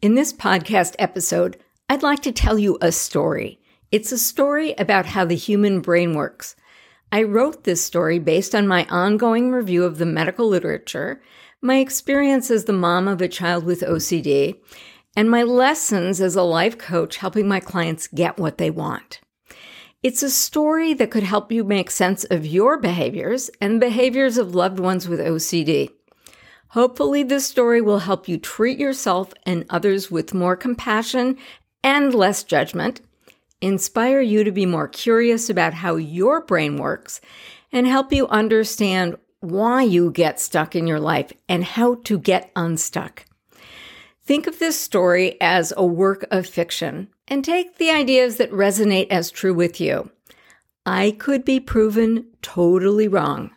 In this podcast episode, I'd like to tell you a story. It's a story about how the human brain works. I wrote this story based on my ongoing review of the medical literature, my experience as the mom of a child with OCD, and my lessons as a life coach helping my clients get what they want. It's a story that could help you make sense of your behaviors and behaviors of loved ones with OCD. Hopefully, this story will help you treat yourself and others with more compassion and less judgment, inspire you to be more curious about how your brain works, and help you understand why you get stuck in your life and how to get unstuck. Think of this story as a work of fiction and take the ideas that resonate as true with you. I could be proven totally wrong,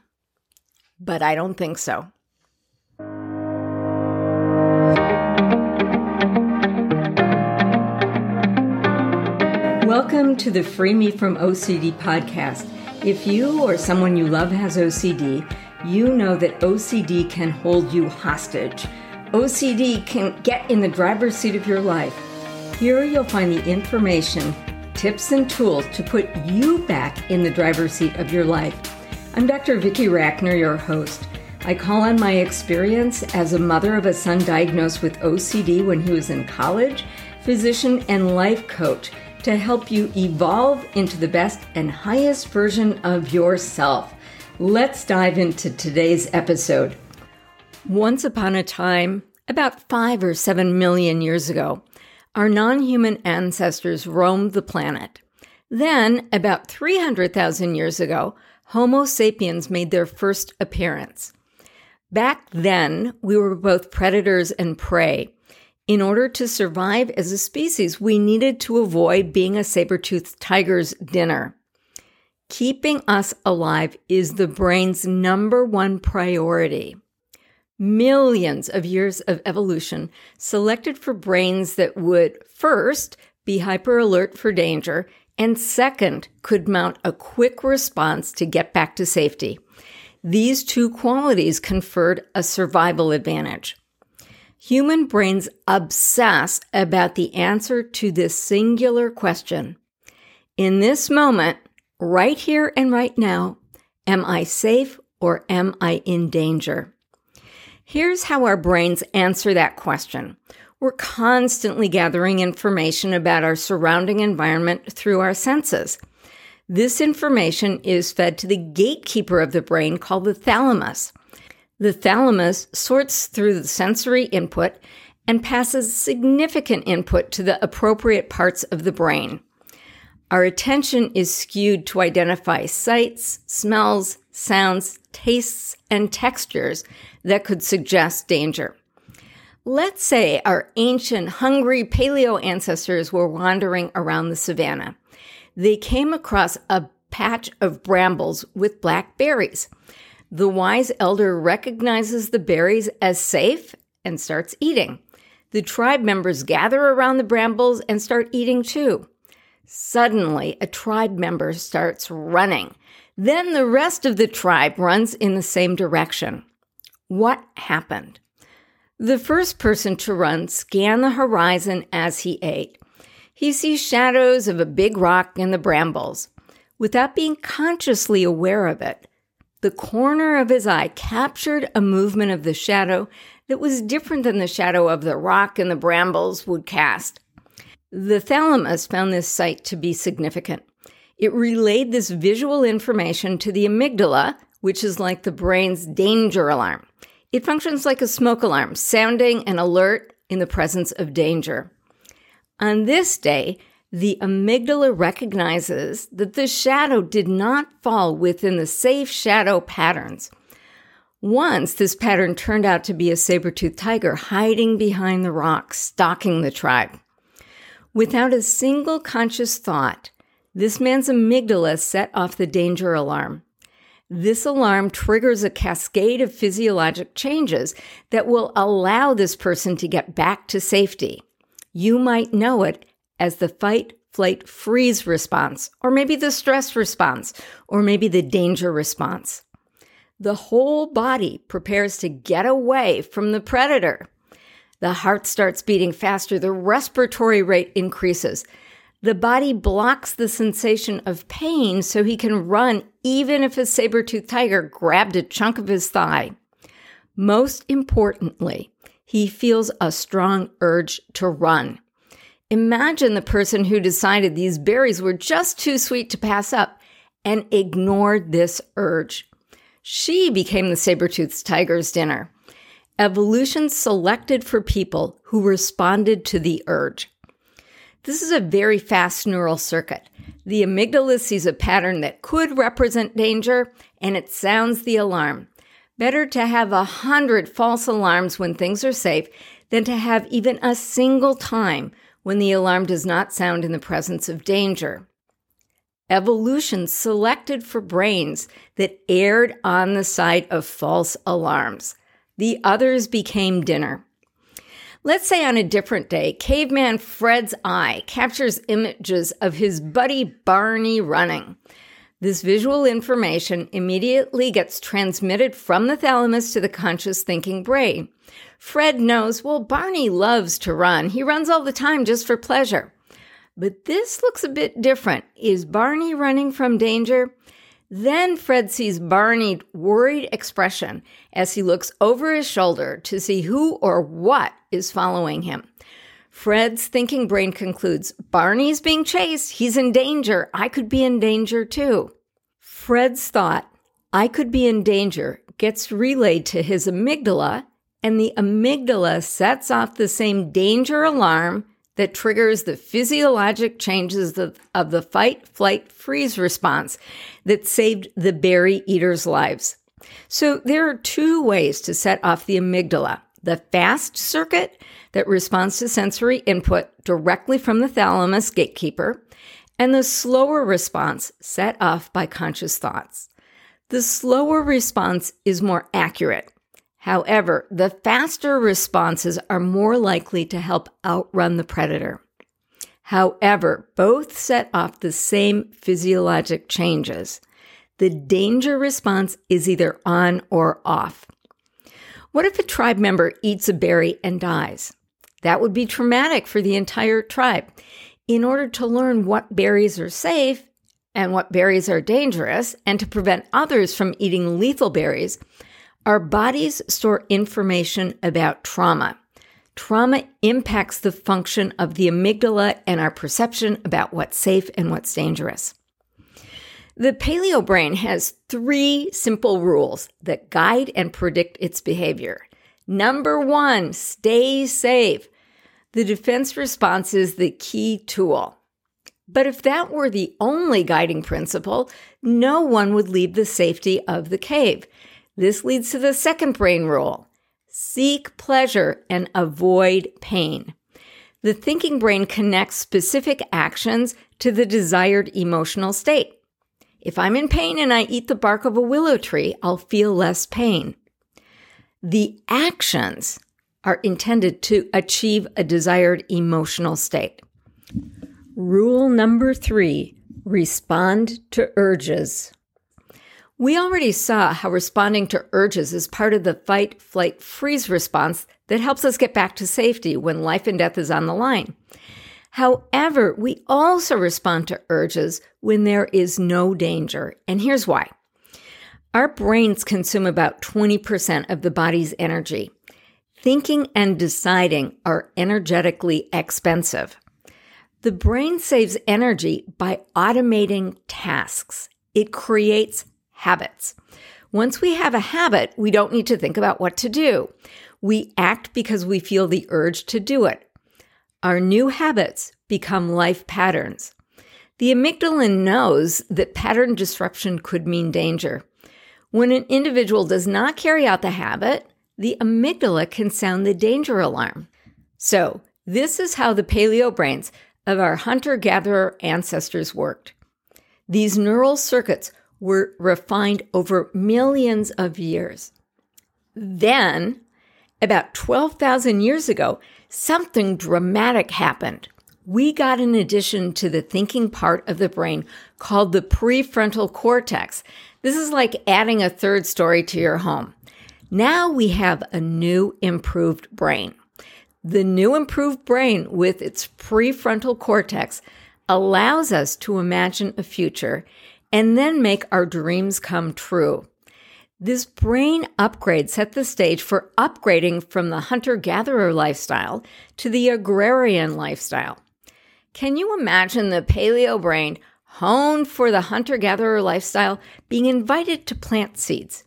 but I don't think so. Welcome to the Free Me from OCD podcast. If you or someone you love has OCD, you know that OCD can hold you hostage. OCD can get in the driver's seat of your life. Here you'll find the information, tips, and tools to put you back in the driver's seat of your life. I'm Dr. Vicki Rackner, your host. I call on my experience as a mother of a son diagnosed with OCD when he was in college, physician, and life coach to help you evolve into the best and highest version of yourself. Let's dive into today's episode. Once upon a time, about five or seven million years ago, our non human ancestors roamed the planet. Then, about 300,000 years ago, Homo sapiens made their first appearance. Back then, we were both predators and prey. In order to survive as a species, we needed to avoid being a saber-toothed tiger's dinner. Keeping us alive is the brain's number one priority. Millions of years of evolution selected for brains that would first be hyper alert for danger and second could mount a quick response to get back to safety. These two qualities conferred a survival advantage. Human brains obsess about the answer to this singular question. In this moment, right here and right now, am I safe or am I in danger? Here's how our brains answer that question. We're constantly gathering information about our surrounding environment through our senses. This information is fed to the gatekeeper of the brain called the thalamus. The thalamus sorts through the sensory input and passes significant input to the appropriate parts of the brain. Our attention is skewed to identify sights, smells, sounds, tastes, and textures that could suggest danger. Let's say our ancient, hungry paleo ancestors were wandering around the savannah. They came across a patch of brambles with black berries. The wise elder recognizes the berries as safe and starts eating. The tribe members gather around the brambles and start eating too. Suddenly, a tribe member starts running. Then the rest of the tribe runs in the same direction. What happened? The first person to run scanned the horizon as he ate. He sees shadows of a big rock in the brambles. Without being consciously aware of it, the corner of his eye captured a movement of the shadow that was different than the shadow of the rock and the brambles would cast. The thalamus found this sight to be significant. It relayed this visual information to the amygdala, which is like the brain's danger alarm. It functions like a smoke alarm, sounding an alert in the presence of danger. On this day, the amygdala recognizes that the shadow did not fall within the safe shadow patterns. Once this pattern turned out to be a saber-toothed tiger hiding behind the rocks, stalking the tribe. Without a single conscious thought, this man's amygdala set off the danger alarm. This alarm triggers a cascade of physiologic changes that will allow this person to get back to safety. You might know it as the fight, flight, freeze response, or maybe the stress response, or maybe the danger response. The whole body prepares to get away from the predator. The heart starts beating faster, the respiratory rate increases. The body blocks the sensation of pain so he can run even if a saber toothed tiger grabbed a chunk of his thigh. Most importantly, he feels a strong urge to run. Imagine the person who decided these berries were just too sweet to pass up and ignored this urge. She became the saber-toothed tiger's dinner. Evolution selected for people who responded to the urge. This is a very fast neural circuit. The amygdala sees a pattern that could represent danger and it sounds the alarm. Better to have a hundred false alarms when things are safe than to have even a single time when the alarm does not sound in the presence of danger. Evolution selected for brains that erred on the side of false alarms. The others became dinner. Let's say on a different day, caveman Fred's eye captures images of his buddy Barney running. This visual information immediately gets transmitted from the thalamus to the conscious thinking brain. Fred knows, well, Barney loves to run. He runs all the time just for pleasure. But this looks a bit different. Is Barney running from danger? Then Fred sees Barney's worried expression as he looks over his shoulder to see who or what is following him. Fred's thinking brain concludes Barney's being chased. He's in danger. I could be in danger too. Fred's thought, I could be in danger, gets relayed to his amygdala, and the amygdala sets off the same danger alarm that triggers the physiologic changes of, the fight, flight, freeze response that saved the berry eaters' lives. So there are two ways to set off the amygdala the fast circuit that responds to sensory input directly from the thalamus gatekeeper, and the slower response set off by conscious thoughts. The slower response is more accurate. However, the faster responses are more likely to help outrun the predator. However, both set off the same physiologic changes. The danger response is either on or off. What if a tribe member eats a berry and dies? That would be traumatic for the entire tribe. In order to learn what berries are safe and what berries are dangerous, and to prevent others from eating lethal berries, our bodies store information about trauma. Trauma impacts the function of the amygdala and our perception about what's safe and what's dangerous. The paleo brain has three simple rules that guide and predict its behavior. Number one, stay safe. The defense response is the key tool. But if that were the only guiding principle, no one would leave the safety of the cave. This leads to the second brain rule seek pleasure and avoid pain. The thinking brain connects specific actions to the desired emotional state. If I'm in pain and I eat the bark of a willow tree, I'll feel less pain. The actions are intended to achieve a desired emotional state. Rule number three respond to urges. We already saw how responding to urges is part of the fight, flight, freeze response that helps us get back to safety when life and death is on the line. However, we also respond to urges when there is no danger. And here's why. Our brains consume about 20% of the body's energy. Thinking and deciding are energetically expensive. The brain saves energy by automating tasks. It creates habits. Once we have a habit, we don't need to think about what to do. We act because we feel the urge to do it. Our new habits become life patterns. The amygdala knows that pattern disruption could mean danger. When an individual does not carry out the habit, the amygdala can sound the danger alarm. So, this is how the paleo brains of our hunter gatherer ancestors worked. These neural circuits were refined over millions of years. Then, about 12,000 years ago, something dramatic happened. We got an addition to the thinking part of the brain called the prefrontal cortex. This is like adding a third story to your home. Now we have a new improved brain. The new improved brain with its prefrontal cortex allows us to imagine a future and then make our dreams come true. This brain upgrade set the stage for upgrading from the hunter gatherer lifestyle to the agrarian lifestyle. Can you imagine the paleo brain honed for the hunter gatherer lifestyle being invited to plant seeds?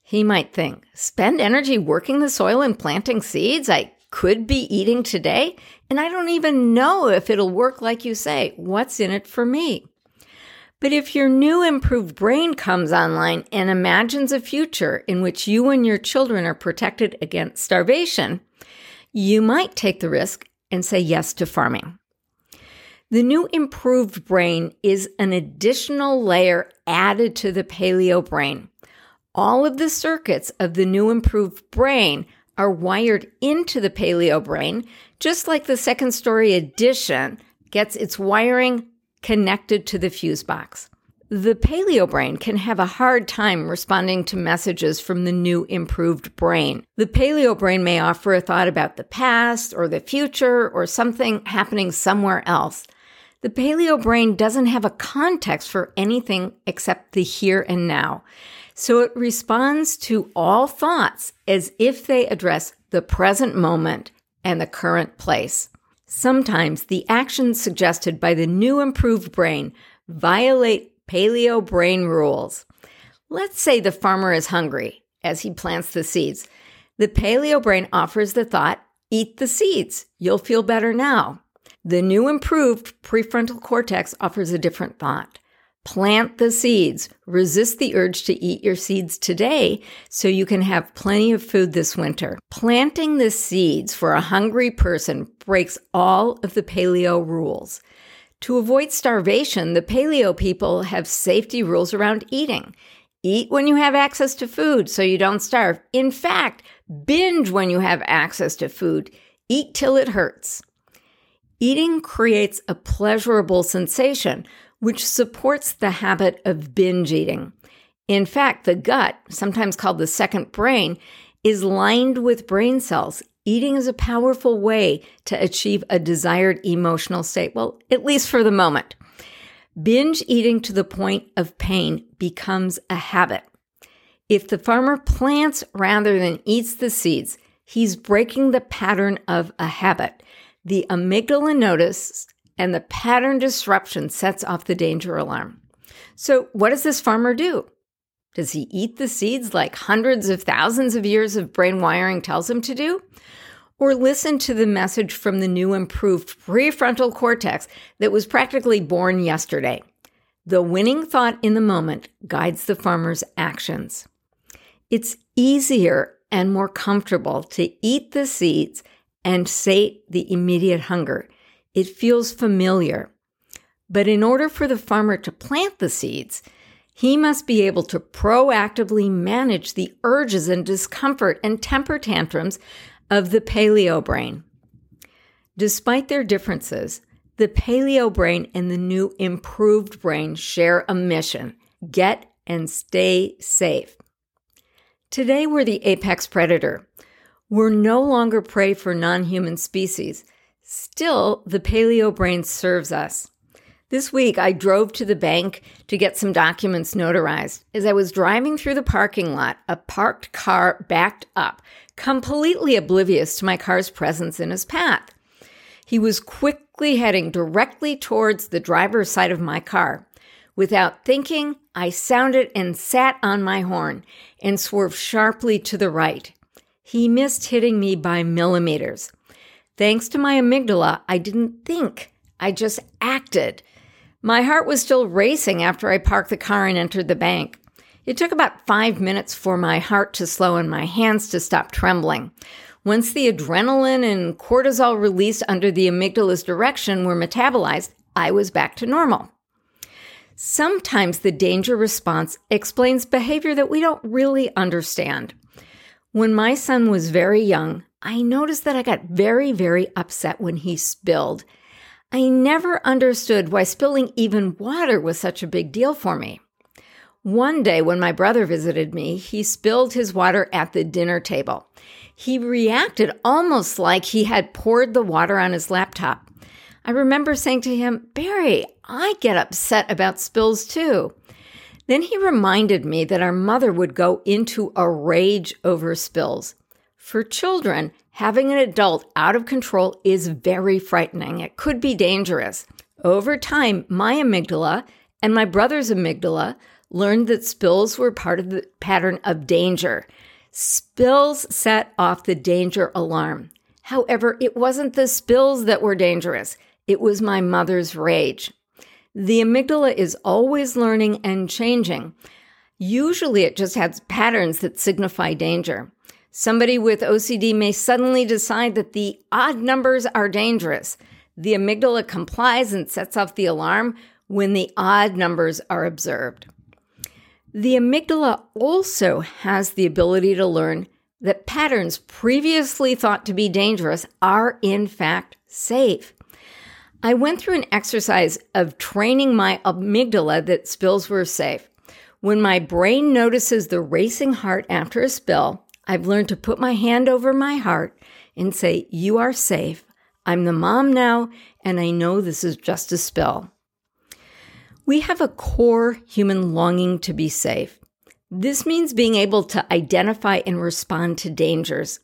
He might think, spend energy working the soil and planting seeds I could be eating today, and I don't even know if it'll work like you say. What's in it for me? But if your new improved brain comes online and imagines a future in which you and your children are protected against starvation, you might take the risk and say yes to farming. The new improved brain is an additional layer added to the paleo brain. All of the circuits of the new improved brain are wired into the paleo brain, just like the second story addition gets its wiring connected to the fuse box. The paleo brain can have a hard time responding to messages from the new improved brain. The paleo brain may offer a thought about the past or the future or something happening somewhere else. The paleo brain doesn't have a context for anything except the here and now. So it responds to all thoughts as if they address the present moment and the current place. Sometimes the actions suggested by the new improved brain violate paleo brain rules. Let's say the farmer is hungry as he plants the seeds. The paleo brain offers the thought, eat the seeds. You'll feel better now. The new improved prefrontal cortex offers a different thought. Plant the seeds. Resist the urge to eat your seeds today so you can have plenty of food this winter. Planting the seeds for a hungry person breaks all of the paleo rules. To avoid starvation, the paleo people have safety rules around eating. Eat when you have access to food so you don't starve. In fact, binge when you have access to food. Eat till it hurts. Eating creates a pleasurable sensation, which supports the habit of binge eating. In fact, the gut, sometimes called the second brain, is lined with brain cells. Eating is a powerful way to achieve a desired emotional state, well, at least for the moment. Binge eating to the point of pain becomes a habit. If the farmer plants rather than eats the seeds, he's breaking the pattern of a habit. The amygdala notices and the pattern disruption sets off the danger alarm. So, what does this farmer do? Does he eat the seeds like hundreds of thousands of years of brain wiring tells him to do? Or listen to the message from the new improved prefrontal cortex that was practically born yesterday? The winning thought in the moment guides the farmer's actions. It's easier and more comfortable to eat the seeds and sate the immediate hunger it feels familiar. But in order for the farmer to plant the seeds, he must be able to proactively manage the urges and discomfort and temper tantrums of the paleo brain. Despite their differences, the paleo brain and the new improved brain share a mission get and stay safe. Today, we're the apex predator. We're no longer prey for non human species. Still, the paleo brain serves us. This week, I drove to the bank to get some documents notarized. As I was driving through the parking lot, a parked car backed up, completely oblivious to my car's presence in his path. He was quickly heading directly towards the driver's side of my car. Without thinking, I sounded and sat on my horn and swerved sharply to the right. He missed hitting me by millimeters. Thanks to my amygdala, I didn't think, I just acted. My heart was still racing after I parked the car and entered the bank. It took about five minutes for my heart to slow and my hands to stop trembling. Once the adrenaline and cortisol released under the amygdala's direction were metabolized, I was back to normal. Sometimes the danger response explains behavior that we don't really understand. When my son was very young, I noticed that I got very, very upset when he spilled. I never understood why spilling even water was such a big deal for me. One day when my brother visited me, he spilled his water at the dinner table. He reacted almost like he had poured the water on his laptop. I remember saying to him, Barry, I get upset about spills too. Then he reminded me that our mother would go into a rage over spills. For children, having an adult out of control is very frightening. It could be dangerous. Over time, my amygdala and my brother's amygdala learned that spills were part of the pattern of danger. Spills set off the danger alarm. However, it wasn't the spills that were dangerous. It was my mother's rage. The amygdala is always learning and changing. Usually it just has patterns that signify danger. Somebody with OCD may suddenly decide that the odd numbers are dangerous. The amygdala complies and sets off the alarm when the odd numbers are observed. The amygdala also has the ability to learn that patterns previously thought to be dangerous are in fact safe. I went through an exercise of training my amygdala that spills were safe. When my brain notices the racing heart after a spill, I've learned to put my hand over my heart and say, You are safe. I'm the mom now, and I know this is just a spill. We have a core human longing to be safe. This means being able to identify and respond to dangers.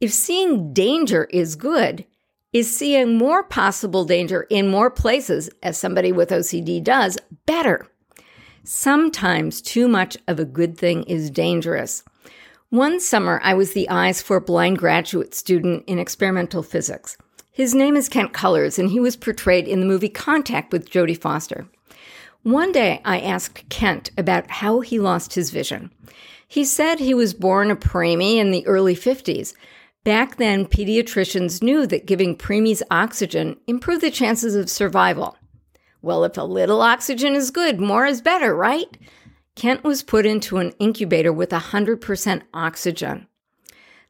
If seeing danger is good, is seeing more possible danger in more places, as somebody with OCD does, better. Sometimes too much of a good thing is dangerous. One summer, I was the eyes for a blind graduate student in experimental physics. His name is Kent Cullers, and he was portrayed in the movie Contact with Jodie Foster. One day, I asked Kent about how he lost his vision. He said he was born a preemie in the early 50s, Back then, pediatricians knew that giving preemies oxygen improved the chances of survival. Well, if a little oxygen is good, more is better, right? Kent was put into an incubator with 100% oxygen.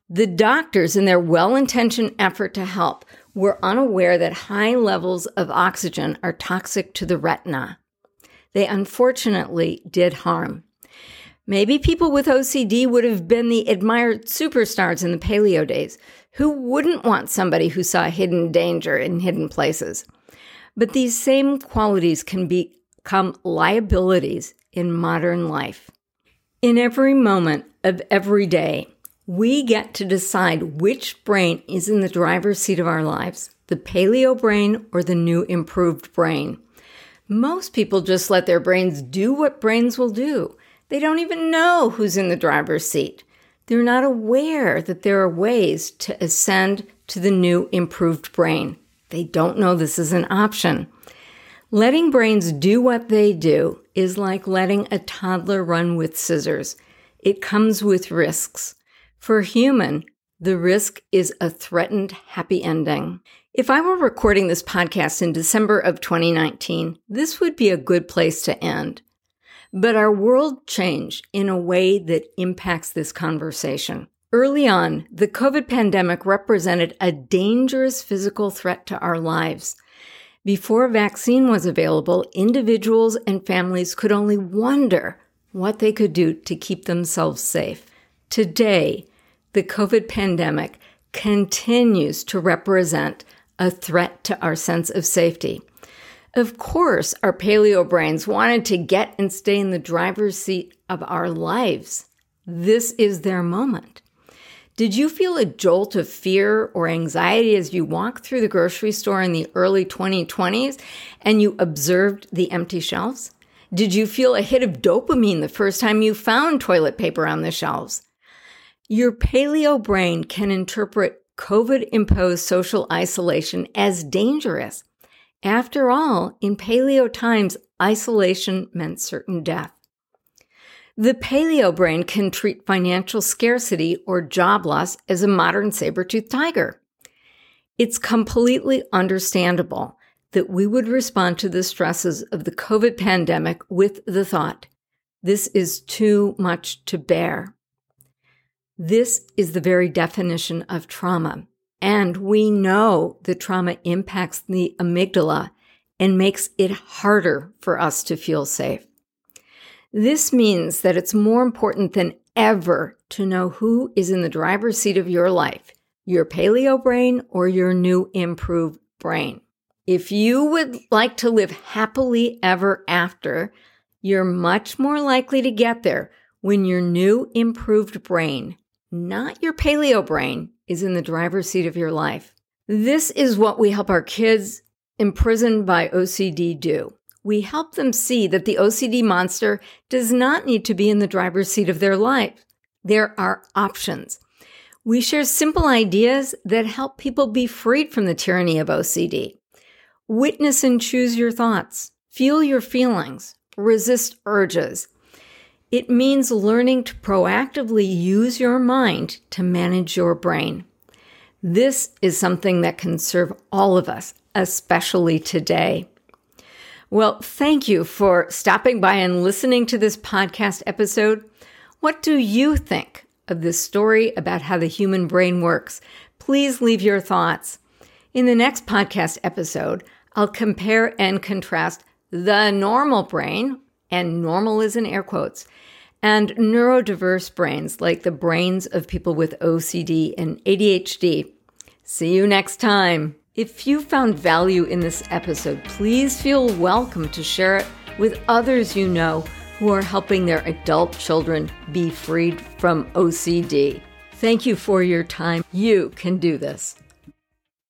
The doctors, in their well intentioned effort to help, were unaware that high levels of oxygen are toxic to the retina. They unfortunately did harm. Maybe people with OCD would have been the admired superstars in the paleo days. Who wouldn't want somebody who saw hidden danger in hidden places? But these same qualities can become liabilities in modern life. In every moment of every day, we get to decide which brain is in the driver's seat of our lives the paleo brain or the new improved brain. Most people just let their brains do what brains will do. They don't even know who's in the driver's seat. They're not aware that there are ways to ascend to the new improved brain. They don't know this is an option. Letting brains do what they do is like letting a toddler run with scissors. It comes with risks. For human, the risk is a threatened happy ending. If I were recording this podcast in December of 2019, this would be a good place to end. But our world changed in a way that impacts this conversation. Early on, the COVID pandemic represented a dangerous physical threat to our lives. Before vaccine was available, individuals and families could only wonder what they could do to keep themselves safe. Today, the COVID pandemic continues to represent a threat to our sense of safety. Of course, our paleo brains wanted to get and stay in the driver's seat of our lives. This is their moment. Did you feel a jolt of fear or anxiety as you walked through the grocery store in the early 2020s and you observed the empty shelves? Did you feel a hit of dopamine the first time you found toilet paper on the shelves? Your paleo brain can interpret COVID imposed social isolation as dangerous after all, in paleo times, isolation meant certain death. The paleo brain can treat financial scarcity or job loss as a modern saber-toothed tiger. It's completely understandable that we would respond to the stresses of the COVID pandemic with the thought, this is too much to bear. This is the very definition of trauma. And we know the trauma impacts the amygdala and makes it harder for us to feel safe. This means that it's more important than ever to know who is in the driver's seat of your life, your paleo brain or your new improved brain. If you would like to live happily ever after, you're much more likely to get there when your new improved brain, not your paleo brain, is in the driver's seat of your life. This is what we help our kids imprisoned by OCD do. We help them see that the OCD monster does not need to be in the driver's seat of their life. There are options. We share simple ideas that help people be freed from the tyranny of OCD. Witness and choose your thoughts. Feel your feelings. Resist urges. It means learning to proactively use your mind to manage your brain. This is something that can serve all of us, especially today. Well, thank you for stopping by and listening to this podcast episode. What do you think of this story about how the human brain works? Please leave your thoughts. In the next podcast episode, I'll compare and contrast the normal brain, and normal is in air quotes, and neurodiverse brains like the brains of people with OCD and ADHD. See you next time. If you found value in this episode, please feel welcome to share it with others you know who are helping their adult children be freed from OCD. Thank you for your time. You can do this.